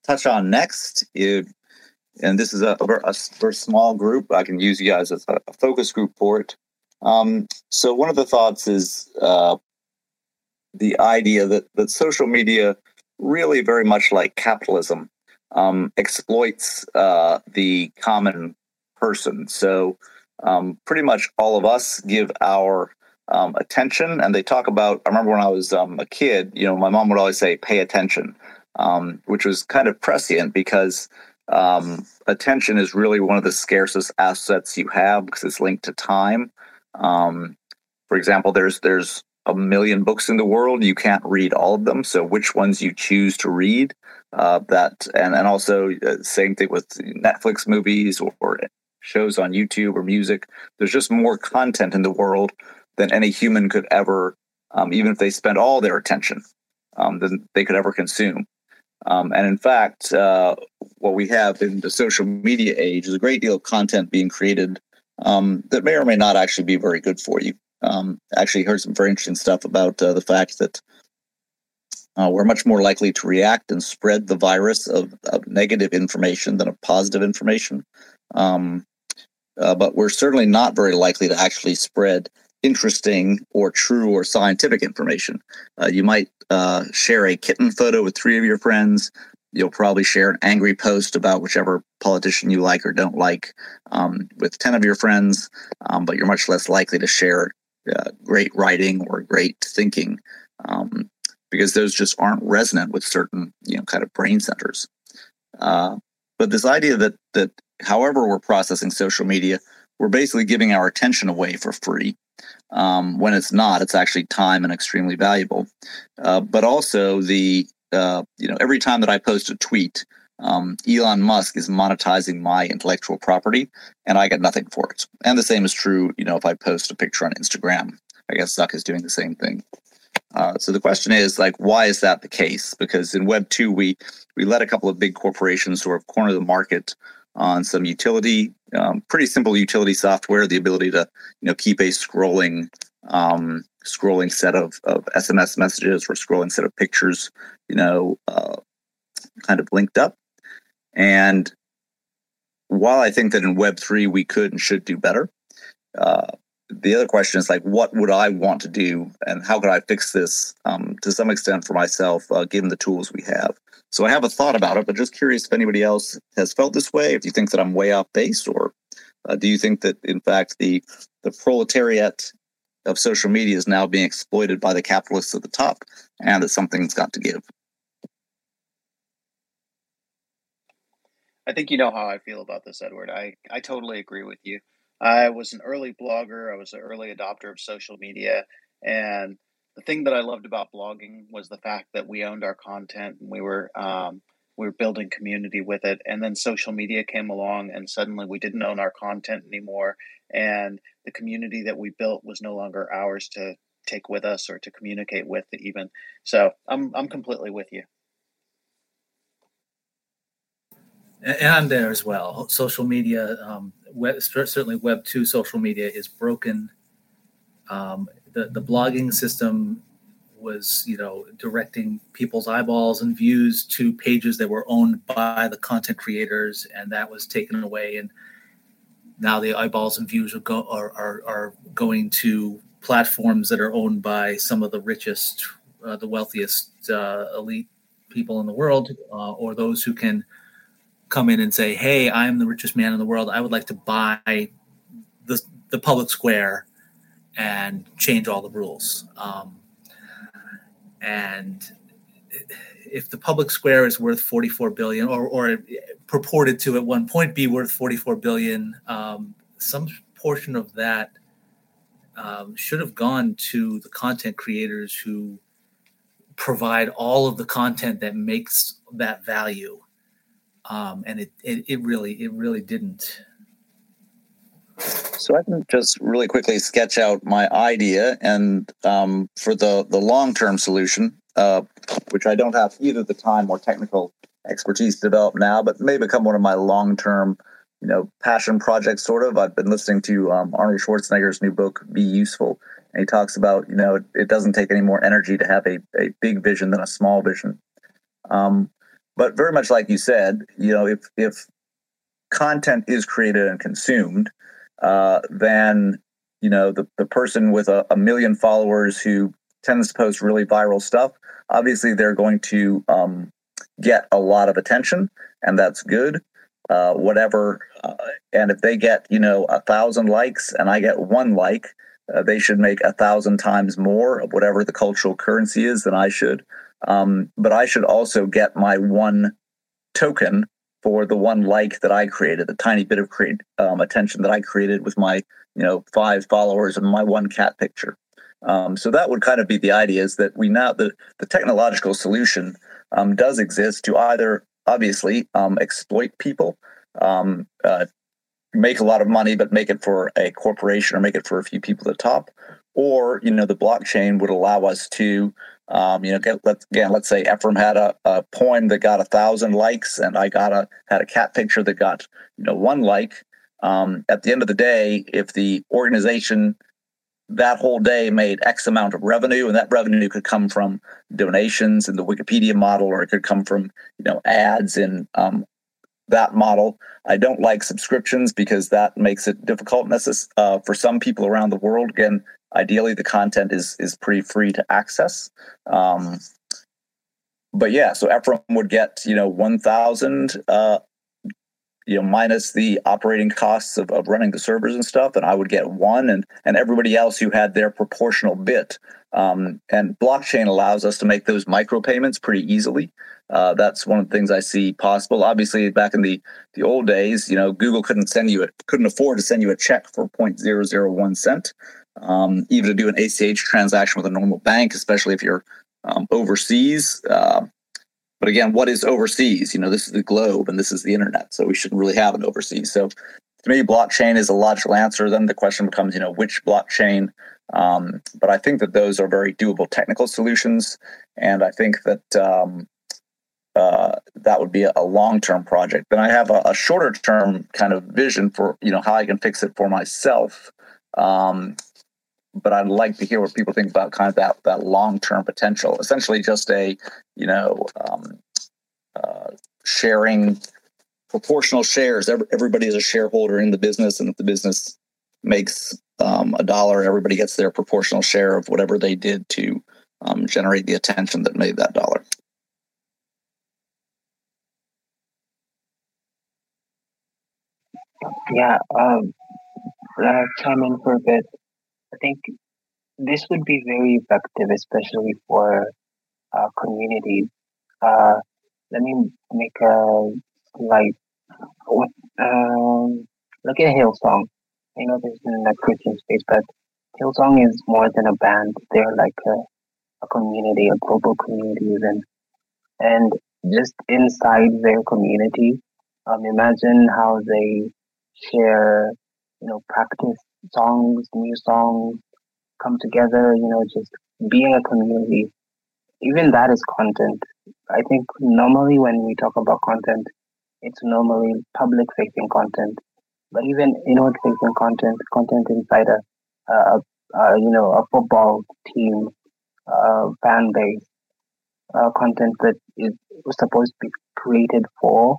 touch on next, and this is a, a, a, small group, I can use you guys as a, a focus group for it. Um, so one of the thoughts is uh, the idea that, that social media really very much like capitalism um, exploits uh, the common person. So um, pretty much all of us give our um, attention. And they talk about, I remember when I was um, a kid, you know, my mom would always say, pay attention, um, which was kind of prescient because um, attention is really one of the scarcest assets you have because it's linked to time. Um, for example, there's, there's a million books in the world. You can't read all of them. So which ones you choose to read, uh, that, and, and also uh, same thing with Netflix movies or, or shows on YouTube or music. There's just more content in the world than any human could ever, um, even if they spent all their attention, um, than they could ever consume. Um, and in fact, uh, what we have in the social media age is a great deal of content being created um, that may or may not actually be very good for you. Um, actually, heard some very interesting stuff about uh, the fact that uh, we're much more likely to react and spread the virus of, of negative information than of positive information. Um, uh, but we're certainly not very likely to actually spread interesting or true or scientific information. Uh, you might uh, share a kitten photo with three of your friends. You'll probably share an angry post about whichever politician you like or don't like um, with 10 of your friends, um, but you're much less likely to share uh, great writing or great thinking um, because those just aren't resonant with certain you know kind of brain centers. Uh, but this idea that that however we're processing social media, we're basically giving our attention away for free um, when it's not, it's actually time and extremely valuable. Uh, but also the uh, you know every time that I post a tweet, um, Elon Musk is monetizing my intellectual property, and I get nothing for it. And the same is true, you know, if I post a picture on Instagram. I guess Zuck is doing the same thing. Uh, so the question is like, why is that the case? Because in Web two, we we let a couple of big corporations sort of corner the market on some utility, um, pretty simple utility software, the ability to you know keep a scrolling um, scrolling set of, of SMS messages or scrolling set of pictures, you know, uh, kind of linked up. And while I think that in Web three we could and should do better, uh, the other question is like, what would I want to do, and how could I fix this um, to some extent for myself, uh, given the tools we have? So I have a thought about it, but just curious if anybody else has felt this way. If you think that I'm way off base, or uh, do you think that in fact the the proletariat of social media is now being exploited by the capitalists at the top, and that something's got to give? I think you know how I feel about this, Edward. I, I totally agree with you. I was an early blogger. I was an early adopter of social media. And the thing that I loved about blogging was the fact that we owned our content and we were um, we were building community with it. And then social media came along, and suddenly we didn't own our content anymore. And the community that we built was no longer ours to take with us or to communicate with, even. So I'm I'm completely with you. And I'm there as well. Social media, um, web, certainly Web two social media is broken. Um, the the blogging system was you know directing people's eyeballs and views to pages that were owned by the content creators, and that was taken away. And now the eyeballs and views are go are are, are going to platforms that are owned by some of the richest, uh, the wealthiest uh, elite people in the world, uh, or those who can come in and say, "Hey, I'm the richest man in the world. I would like to buy the the public square and change all the rules." Um, and if the public square is worth 44 billion, or or purported to at one point be worth 44 billion, um, some portion of that um, should have gone to the content creators who provide all of the content that makes that value um, and it, it it really it really didn't. So I can just really quickly sketch out my idea, and um, for the the long term solution, uh, which I don't have either the time or technical expertise to develop now, but may become one of my long term, you know, passion projects. Sort of. I've been listening to um, Arnold Schwarzenegger's new book, Be Useful, and he talks about you know it, it, doesn't take any more energy to have a, a big vision than a small vision. Um, but very much like you said, you know, if if content is created and consumed, uh, then you know the the person with a, a, million followers who tends to post really viral stuff, obviously they're going to um, get a lot of attention, and that's good. Uh, whatever, uh, and if they get you know a thousand likes and I get one like, uh, they should make a thousand times more of whatever the cultural currency is than I should. Um, but I should also get my one token for the one like that I created, the tiny bit of create, um, attention that I created with my, you know, five followers and my one cat picture. Um, so that would kind of be the idea is that we now the the technological solution um, does exist to either obviously um, exploit people, um, uh, make a lot of money, but make it for a corporation or make it for a few people at the top, or you know the blockchain would allow us to um, you know, get, let's, again, let's say Ephraim had a, a poem that got a thousand likes, and I got a had a cat picture that got you know one like. Um, at the end of the day, if the organization that whole day made X amount of revenue, and that revenue could come from donations in the Wikipedia model, or it could come from you know ads in um, that model. I don't like subscriptions because that makes it difficult uh, for some people around the world. Again, ideally the content is is pretty free to access. Um, but yeah so ephraim would get you know 1000 uh, you know minus the operating costs of, of running the servers and stuff and i would get one and and everybody else who had their proportional bit. Um, and blockchain allows us to make those micropayments pretty easily. Uh, that's one of the things I see possible. Obviously, back in the the old days, you know, Google couldn't send you it couldn't afford to send you a check for 0.001 cent um, even to do an ACH transaction with a normal bank, especially if you're um, overseas. Uh, but again, what is overseas? You know, this is the globe and this is the internet, so we shouldn't really have an overseas. So to me, blockchain is a logical answer. Then the question becomes, you know, which blockchain? Um, but I think that those are very doable technical solutions, and I think that um, uh, that would be a long-term project. Then I have a, a shorter-term kind of vision for you know how I can fix it for myself. Um, but I'd like to hear what people think about kind of that that long term potential. Essentially, just a you know um, uh, sharing proportional shares. everybody is a shareholder in the business, and if the business makes um, a dollar, everybody gets their proportional share of whatever they did to um, generate the attention that made that dollar. Yeah, um, uh, chime in for a bit. I think this would be very effective, especially for uh, communities. Uh, let me make a like um, look at Hillsong. I know there's in the Christian space, but Hillsong is more than a band. They're like a, a community, a global community, even. And just inside their community, um, imagine how they share, you know, practice songs, new songs, come together, you know, just being a community. Even that is content. I think normally when we talk about content, it's normally public facing content. But even inward facing content, content inside a, a, a, you know, a football team, uh, fan base, uh, content that is supposed to be created for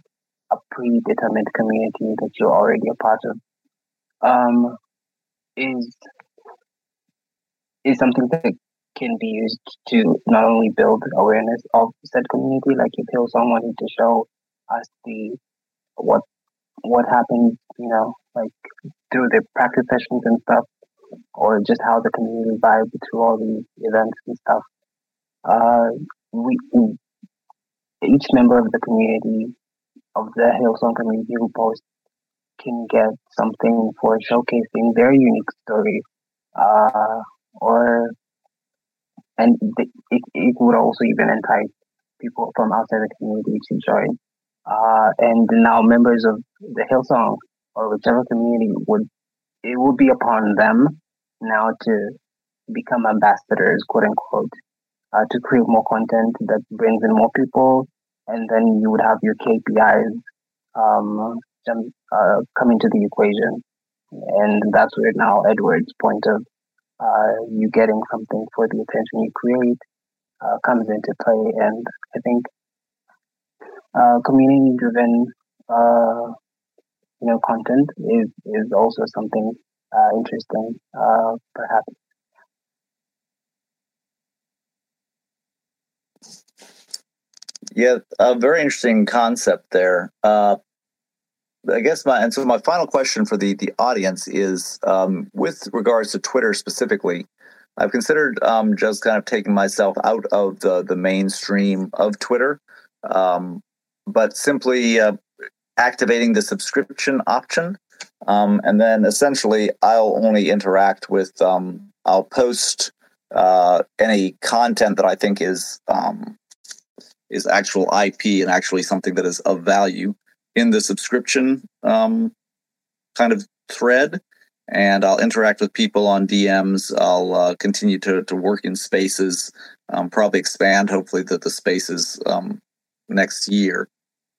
a predetermined community that you're already a part of. Um, is is something that can be used to not only build awareness of said community, like if Hillsong wanted to show us the what what happened, you know, like through the practice sessions and stuff, or just how the community vibe through all these events and stuff. Uh, we, we each member of the community of the Hillsong community who posts can get something for showcasing their unique story. Uh, or and it, it would also even entice people from outside the community to join. uh, and now members of the Hillsong or whichever community would it would be upon them now to become ambassadors, quote unquote, uh, to create more content that brings in more people, and then you would have your KPIs um, uh, coming to the equation, and that's where now Edward's point of uh, you getting something for the attention you create uh, comes into play, and I think uh, community-driven uh, you know content is is also something uh, interesting, perhaps. Yeah, a very interesting concept there. Uh, I guess my and so my final question for the the audience is um, with regards to Twitter specifically. I've considered um, just kind of taking myself out of the the mainstream of Twitter, um, but simply uh, activating the subscription option, um, and then essentially I'll only interact with. Um, I'll post uh, any content that I think is um, is actual IP and actually something that is of value in the subscription um, kind of thread. And I'll interact with people on DMs. I'll uh, continue to, to work in spaces, um, probably expand, hopefully, the, the spaces um, next year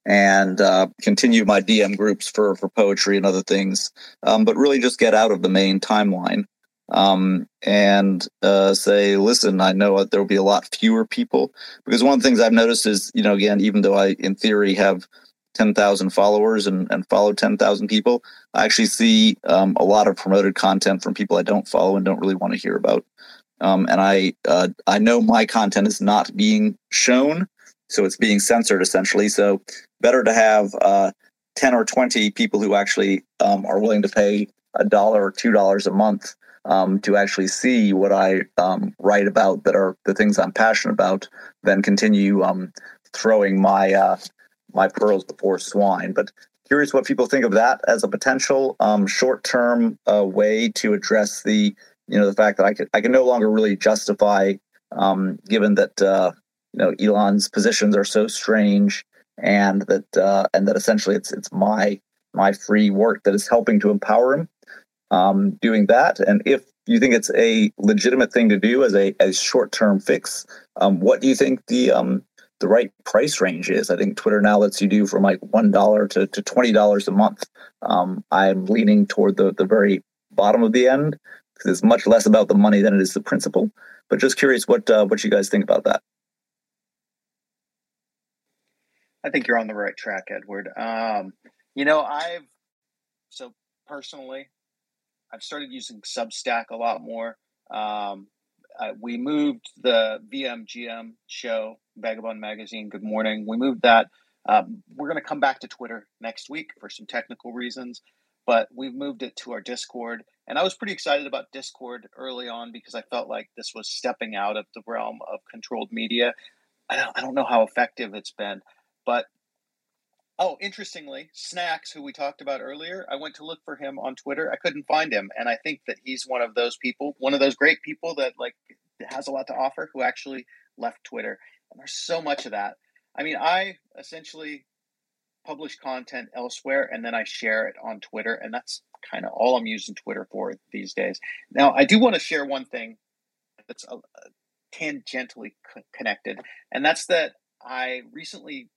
and uh, continue my DM groups for for poetry and other things, um, but really just get out of the main timeline um, and uh, say, listen, I know there will be a lot fewer people because one of the things I've noticed is, you know, again, even though I in theory have 10,000 followers and, and follow 10,000 people, I actually see um, a lot of promoted content from people I don't follow and don't really want to hear about. Um, and I uh, I know my content is not being shown, so it's being censored essentially. So better to have uh, 10 or 20 people who actually um, are willing to pay a dollar or two dollars a month um, to actually see what I um, write about that are the things I'm passionate about than continue um, throwing my uh, my pearls before swine. But curious what people think of that as a potential um, short term uh, way to address the you know the fact that I can I can no longer really justify um, given that uh, you know Elon's positions are so strange and that uh, and that essentially it's it's my my free work that is helping to empower him um, doing that. And if you think it's a legitimate thing to do as a as short term fix, um, what do you think the um, the right price range is? I think Twitter now lets you do from like one dollar to, to twenty dollars a month. Um, I'm leaning toward the the very bottom of the end because it's much less about the money than it is the principle. But just curious what uh, what you guys think about that. I think you're on the right track, Edward. Um, you know, I've so personally, I've started using Substack a lot more. Um, we moved the VMGM show, Vagobond Magazine. Good morning. We moved that. Um, we're going to come back to Twitter next week for some technical reasons, but we've moved it to our Discord. And I was pretty excited about Discord early on because I felt like this was stepping out of the realm of controlled media. I don't, I don't know how effective it's been. But oh, interestingly, Snacks, who we talked about earlier, I went to look for him on Twitter. I couldn't find him, and I think that he's one of those people, one of those great people that like has a lot to offer, who actually left Twitter. And there's so much of that. I mean, I essentially publish content elsewhere and then I share it on Twitter, and that's kind of all I'm using Twitter for these days. Now, I do want to share one thing that's uh, tangentially connected, and that's that I recently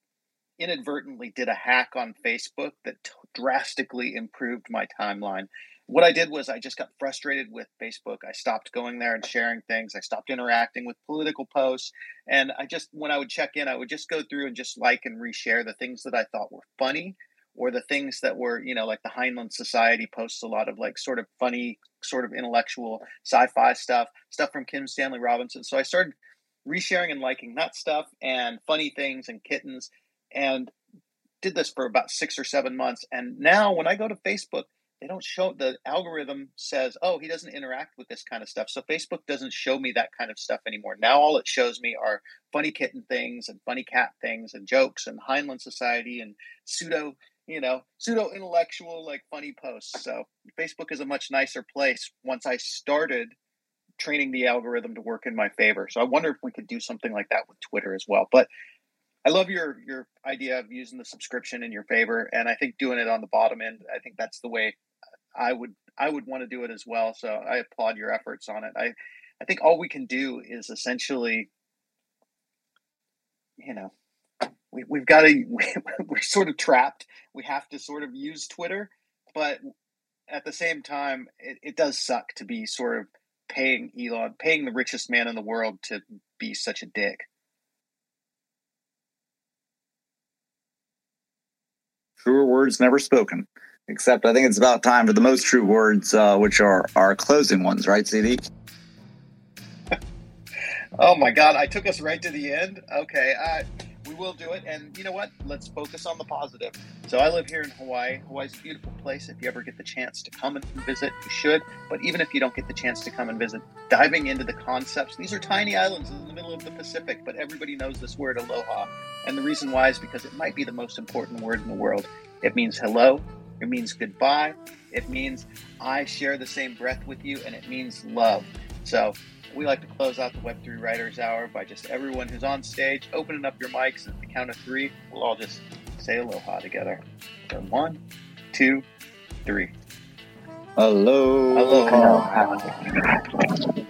inadvertently did a hack on Facebook that t- drastically improved my timeline. What I did was I just got frustrated with Facebook. I stopped going there and sharing things. I stopped interacting with political posts. And I just, when I would check in, I would just go through and just like and reshare the things that I thought were funny or the things that were, you know, like the Heinlein Society posts a lot of like sort of funny, sort of intellectual sci fi stuff, stuff from Kim Stanley Robinson. So I started resharing and liking that stuff and funny things and kittens and did this for about six or seven months. And now when I go to Facebook, they don't show the algorithm says, oh, he doesn't interact with this kind of stuff. So Facebook doesn't show me that kind of stuff anymore. Now all it shows me are funny kitten things and funny cat things and jokes and Heinlein Society and pseudo, you know, pseudo intellectual like funny posts. So Facebook is a much nicer place once I started training the algorithm to work in my favor. So I wonder if we could do something like that with Twitter as well. But I love your your idea of using the subscription in your favor, and I think doing it on the bottom end. I think that's the way I would I would want to do it as well. So I applaud your efforts on it. I I think all we can do is essentially, you know, we, we've got to we're sort of trapped. We have to sort of use Twitter, but at the same time, it, it does suck to be sort of paying Elon, paying the richest man in the world to be such a dick. Truer words never spoken. Except I think it's about time for the most true words, uh, which are our closing ones, right, CD? oh my God, I took us right to the end. Okay, uh, we will do it. And you know what? Let's focus on the positive. So I live here in Hawaii. Hawaii's a beautiful place. If you ever get the chance to come and visit, you should. But even if you don't get the chance to come and visit, diving into the concepts. These are tiny islands in the middle of the Pacific, but everybody knows this word aloha. And the reason why is because it might be the most important word in the world. It means hello, it means goodbye. It means I share the same breath with you, and it means love. So we like to close out the Web3 Writers Hour by just everyone who's on stage opening up your mics at the count of three. We'll all just say aloha together. So one, two, three. Hello. Aloha. Hello.